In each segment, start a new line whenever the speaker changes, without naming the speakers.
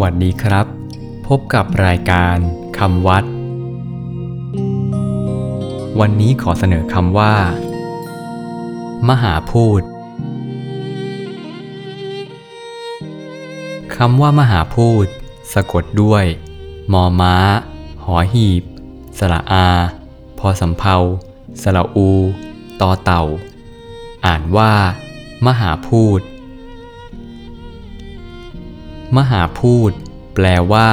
วัสดีครับ พบกับรายการคำวัด วันนี้ขอเสนอคำว่า มหาพูดคำว่ามหาพูด สะกดด้วย มอม้า หอหีบ สระอา พอสำเพาสระอู ตอเต่า อ่านว่า มหาพูด มหาพูด แปลว่า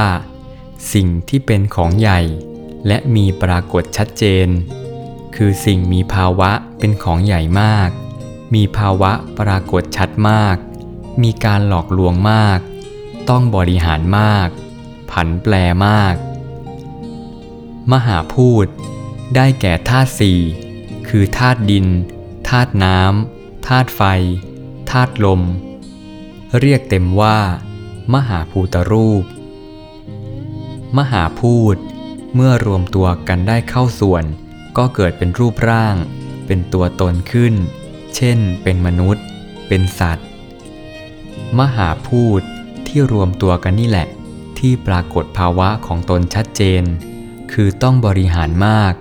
สิ่งที่เป็นของใหญ่ และมีปรากฏชัดเจน คือสิ่งมีภาวะเป็นของใหญ่มาก มีภาวะปรากฏชัดมาก มีการหลอกลวงมาก ต้องบริหารมาก ผันแปรมาก มหาพูด ได้แก่ธาตุสี่คือธาตุดินธาตุน้ำธาตุไฟธาตุลม เรียกเต็มว่า มหาภูตรูป มหาพูด เมื่อรวมตัวกันได้เข้าส่วน ก็เกิดเป็นรูปร่าง เป็นตัวตนขึ้น เช่น เป็นมนุษย์ เป็นสัตว์ มหาพูดที่รวมตัวกันนี่แหละ ที่ปรากฏภาวะของตนชัดเจน คือต้องบริหารมาก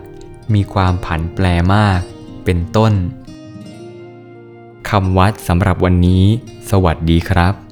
มีความผันแปรมาก เป็นต้นคำวัดสำหรับวันนี้ สวัสดีครับ